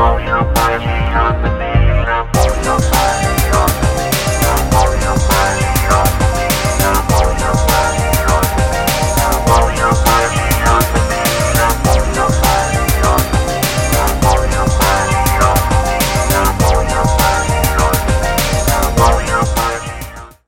Emotional body